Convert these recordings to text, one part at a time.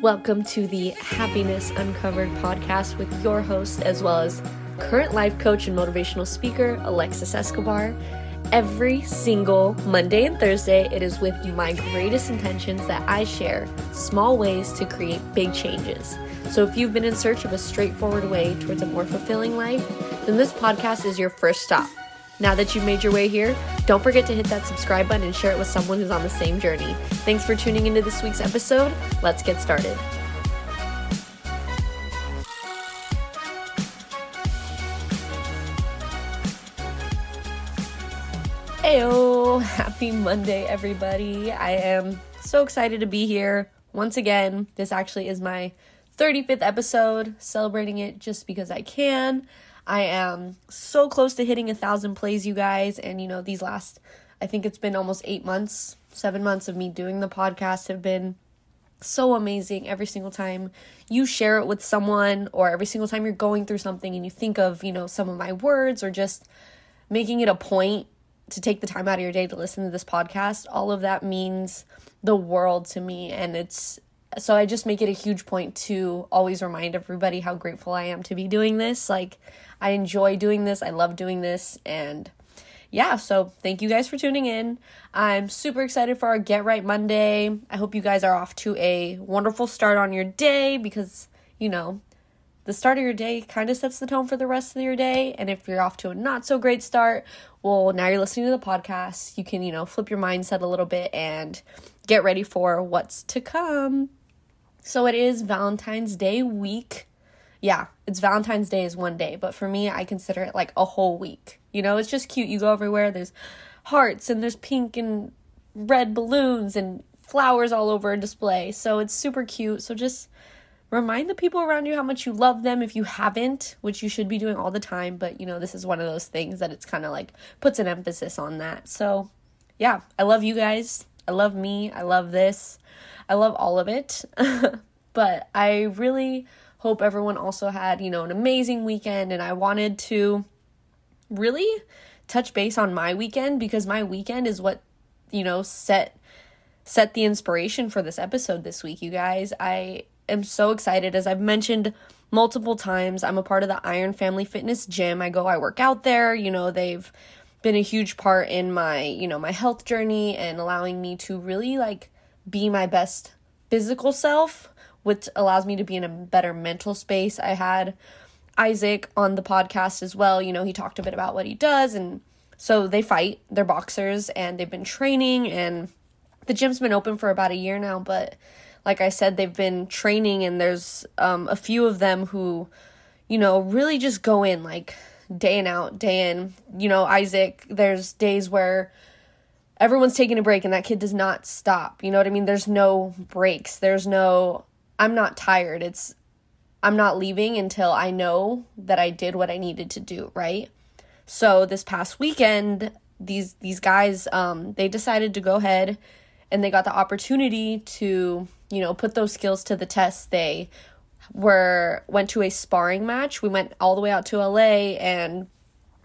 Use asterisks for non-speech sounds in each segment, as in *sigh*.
Welcome to the Happiness Uncovered podcast with your host, as well as current life coach and motivational speaker, Alexis Escobar. Every single Monday and Thursday, it is with my greatest intentions that I share small ways to create big changes. So, if you've been in search of a straightforward way towards a more fulfilling life, then this podcast is your first stop. Now that you've made your way here, don't forget to hit that subscribe button and share it with someone who's on the same journey. Thanks for tuning into this week's episode. Let's get started. Heyo! Happy Monday, everybody. I am so excited to be here once again. This actually is my 35th episode, celebrating it just because I can. I am so close to hitting a thousand plays, you guys. And, you know, these last, I think it's been almost eight months, seven months of me doing the podcast have been so amazing every single time you share it with someone or every single time you're going through something and you think of, you know, some of my words or just making it a point to take the time out of your day to listen to this podcast. All of that means the world to me and it's so I just make it a huge point to always remind everybody how grateful I am to be doing this. Like I enjoy doing this. I love doing this. And yeah, so thank you guys for tuning in. I'm super excited for our Get Right Monday. I hope you guys are off to a wonderful start on your day because, you know, the start of your day kind of sets the tone for the rest of your day. And if you're off to a not so great start, well, now you're listening to the podcast. You can, you know, flip your mindset a little bit and get ready for what's to come. So it is Valentine's Day week yeah, it's Valentine's Day is one day, but for me, I consider it like a whole week. You know, it's just cute. You go everywhere, there's hearts and there's pink and red balloons and flowers all over a display. So it's super cute. So just remind the people around you how much you love them if you haven't, which you should be doing all the time. But, you know, this is one of those things that it's kind of like puts an emphasis on that. So, yeah, I love you guys. I love me. I love this. I love all of it. *laughs* but I really hope everyone also had, you know, an amazing weekend. And I wanted to really touch base on my weekend because my weekend is what, you know, set set the inspiration for this episode this week, you guys. I am so excited as I've mentioned multiple times. I'm a part of the Iron Family Fitness Gym. I go, I work out there. You know, they've been a huge part in my, you know, my health journey and allowing me to really like be my best physical self which allows me to be in a better mental space. I had Isaac on the podcast as well. You know, he talked a bit about what he does. And so they fight, they're boxers, and they've been training. And the gym's been open for about a year now. But like I said, they've been training, and there's um, a few of them who, you know, really just go in like day in out, day in. You know, Isaac, there's days where everyone's taking a break and that kid does not stop. You know what I mean? There's no breaks. There's no I'm not tired. It's I'm not leaving until I know that I did what I needed to do, right? So this past weekend, these these guys um they decided to go ahead and they got the opportunity to, you know, put those skills to the test. They were went to a sparring match. We went all the way out to LA and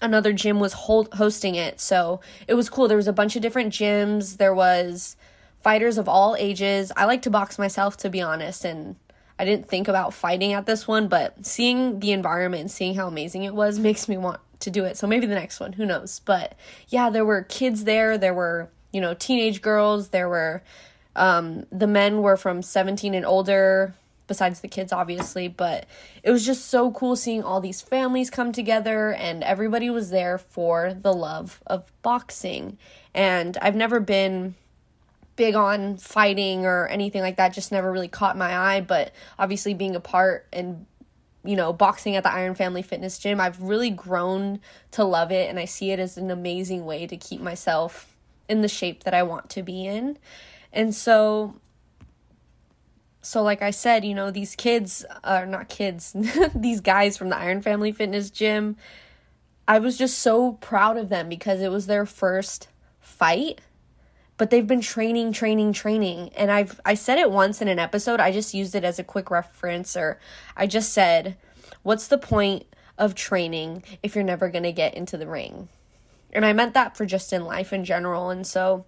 another gym was hold, hosting it. So it was cool. There was a bunch of different gyms. There was fighters of all ages. I like to box myself, to be honest, and I didn't think about fighting at this one, but seeing the environment and seeing how amazing it was makes me want to do it. So maybe the next one, who knows? But yeah, there were kids there, there were, you know, teenage girls, there were um the men were from 17 and older besides the kids obviously, but it was just so cool seeing all these families come together and everybody was there for the love of boxing. And I've never been big on fighting or anything like that just never really caught my eye but obviously being a part and you know boxing at the iron family fitness gym i've really grown to love it and i see it as an amazing way to keep myself in the shape that i want to be in and so so like i said you know these kids are not kids *laughs* these guys from the iron family fitness gym i was just so proud of them because it was their first fight but they've been training training training. And i've i said it once in an episode i just used it as a quick reference or i just said what's the point of training if you're never going to get into the ring? And i meant that for just in life in general. And so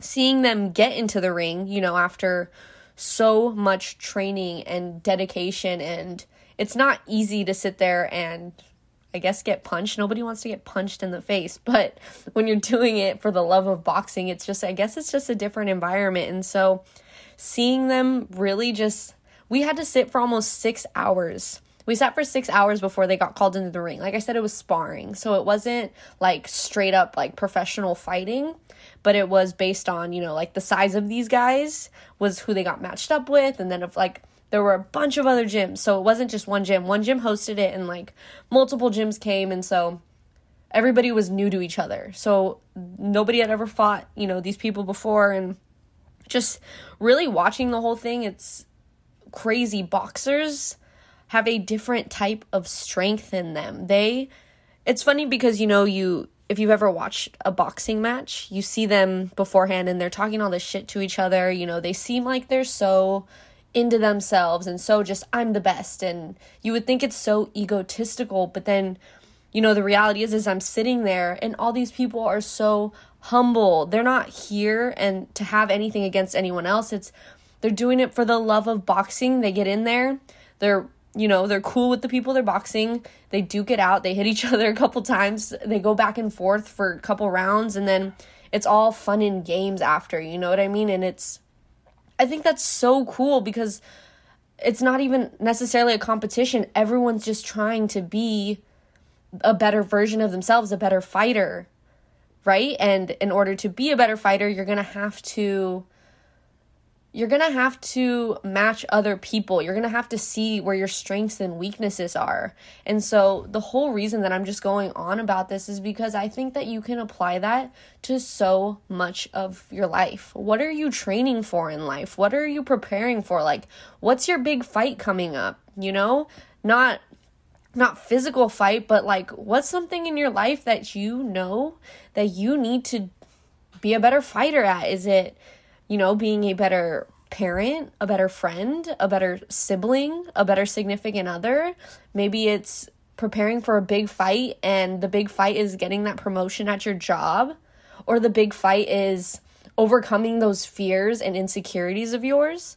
seeing them get into the ring you know after so much training and dedication and it's not easy to sit there and I guess get punched. Nobody wants to get punched in the face, *laughs* but when you're doing it for the love of boxing, it's just I guess it's just a different environment. And so seeing them really just we had to sit for almost 6 hours. We sat for 6 hours before they got called into the ring. Like I said it was sparring. So it wasn't like straight up like professional fighting, but it was based on, you know, like the size of these guys was who they got matched up with and then if like there were a bunch of other gyms. So it wasn't just one gym. One gym hosted it and like multiple gyms came and so everybody was new to each other. So nobody had ever fought, you know, these people before and just really watching the whole thing, it's crazy. Boxers have a different type of strength in them. They it's funny because you know you if you've ever watched a boxing match, you see them beforehand and they're talking all this shit to each other. You know, they seem like they're so into themselves and so just I'm the best and you would think it's so egotistical but then you know the reality is is I'm sitting there and all these people are so humble they're not here and to have anything against anyone else it's they're doing it for the love of boxing they get in there they're you know they're cool with the people they're boxing they duke it out they hit each *laughs* other a couple times they go back and forth for a couple rounds and then it's all fun and games after you know what i mean and it's I think that's so cool because it's not even necessarily a competition. Everyone's just trying to be a better version of themselves, a better fighter, right? And in order to be a better fighter, you're going to have to you're going to have to match other people. You're going to have to see where your strengths and weaknesses are. And so, the whole reason that I'm just going on about this is because I think that you can apply that to so much of your life. What are you training for in life? What are you preparing for? Like, what's your big fight coming up? You know, not not physical fight, but like what's something in your life that you know that you need to be a better fighter at? Is it you know, being a better parent, a better friend, a better sibling, a better significant other. Maybe it's preparing for a big fight and the big fight is getting that promotion at your job, or the big fight is overcoming those fears and insecurities of yours.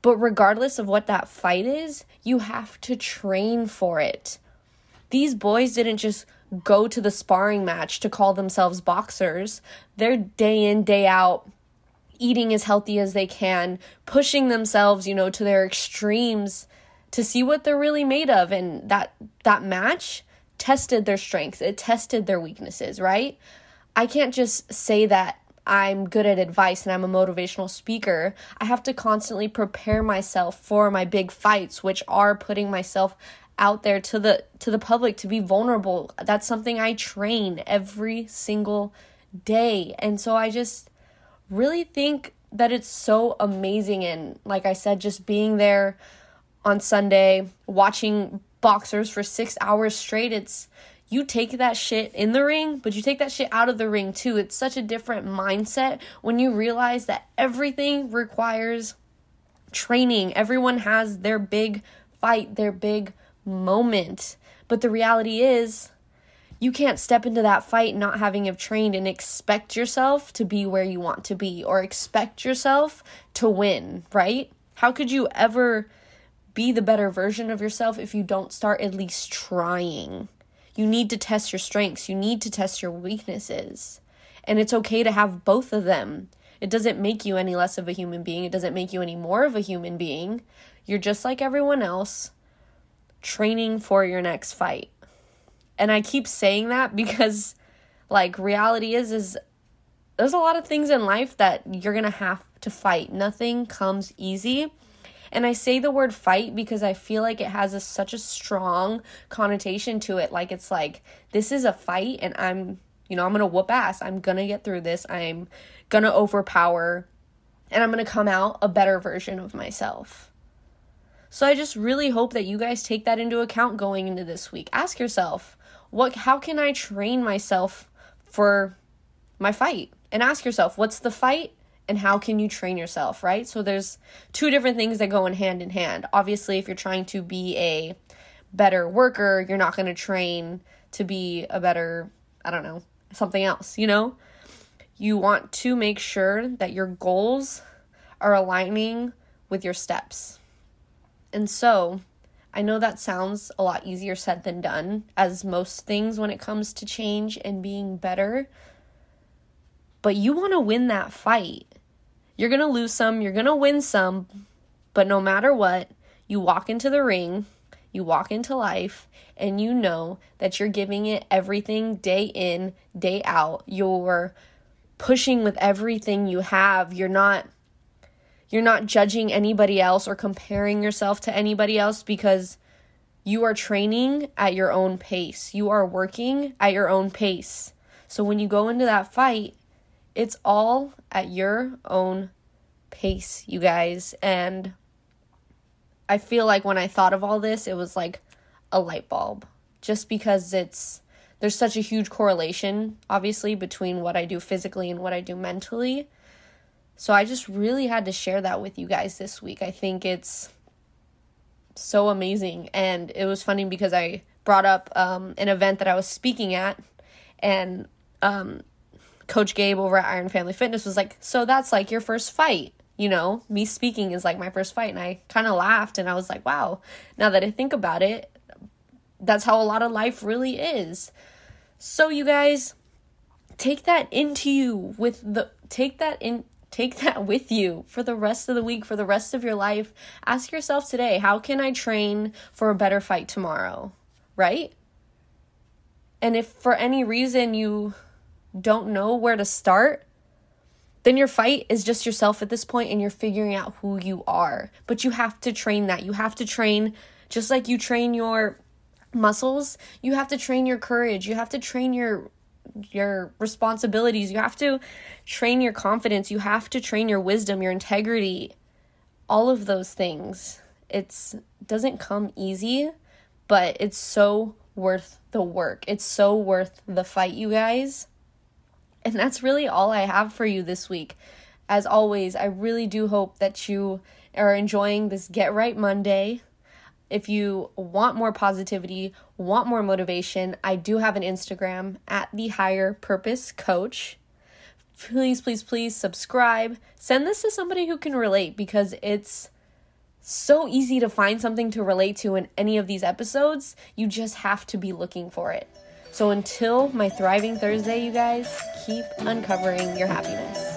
But regardless of what that fight is, you have to train for it. These boys didn't just go to the sparring match to call themselves boxers. They're day in, day out eating as healthy as they can, pushing themselves, you know, to their extremes to see what they're really made of and that that match tested their strengths. It tested their weaknesses, right? I can't just say that I'm good at advice and I'm a motivational speaker. I have to constantly prepare myself for my big fights, which are putting myself out there to the to the public to be vulnerable. That's something I train every single day. And so I just really think that it's so amazing. And like I said, just being there on Sunday, watching boxers for six hours straight, it's you take that shit in the ring, but you take that shit out of the ring too. It's such a different mindset when you realize that everything requires training. Everyone has their big fight, their big moment. But the reality is, you can't step into that fight not having have trained and expect yourself to be where you want to be or expect yourself to win, right? How could you ever be the better version of yourself if you don't start at least trying? You need to test your strengths, you need to test your weaknesses. And it's okay to have both of them. It doesn't make you any less of a human being, it doesn't make you any more of a human being. You're just like everyone else, training for your next fight. And I keep saying that *laughs* because like reality is is there's a lot of things in life that you're going to have to fight. Nothing comes easy. And I say the word fight because I feel like it has a, such a strong connotation to it. Like it's like this is a fight and I'm, you know, I'm going to whoop ass. I'm going to get through this. I'm going to overpower and I'm going to come out a better version of myself. So I just really hope that you guys take that into account going into this week. Ask yourself, what how can I train myself for my fight? And ask yourself, what's the fight and how can you train yourself, right? So there's two different things that go in hand in hand. Obviously, if you're trying to be a better worker, you're not going to train to be a better, I don't know, something else, you know? You want to make sure that your goals are aligning with your steps. And so, I know that sounds a lot easier said than done, as most things when it comes to change and being better. But you want to win that fight. You're going to lose some, you're going to win some, but no matter what, you walk into the ring, you walk into life, and you know that you're giving it everything day in, day out. You're pushing with everything you have. You're not you're not judging anybody else or comparing yourself to anybody else because you are training at your own pace. You are working at your own pace. So when you go into that fight, it's all at your own pace, you guys. And I feel like when I thought of all this, it was like a light bulb. Just because it's there's such a huge correlation obviously between what I do physically and what I do mentally. So I just really had to share that with you guys this week. I think it's so amazing. And it was funny because I brought up um, an event that I was speaking at, and um, Coach Gabe over at Iron Family Fitness was like, So that's like your first fight. You know, me speaking is like my first fight. And I kind of laughed and I was like, wow, now that I think about it, that's how a lot of life really is. So, you guys, take that into you with the, take that in, Take that with you for the rest of the week, for the rest of your life. Ask yourself today, how can I train for a better fight tomorrow? Right? And if for any reason you don't know where to start, then your fight is just yourself at this point and you're figuring out who you are. But you have to train that. You have to train just like you train your muscles, you have to train your courage. You have to train your your responsibilities. You have to train your confidence. You have to train your wisdom, your integrity, all of those things. It's doesn't come easy, but it's so worth the work. It's so worth the fight, you guys. And that's really all I have for you this week. As always, I really do hope that you are enjoying this Get Right Monday if you want more positivity, want more motivation, I do have an Instagram at the Higher Purpose Coach. Please, please, please subscribe. Send this to somebody who can relate because it's so easy to find something to relate to in any of these episodes. You just have to be looking for it. So until my Thriving Thursday, you guys, keep uncovering your happiness.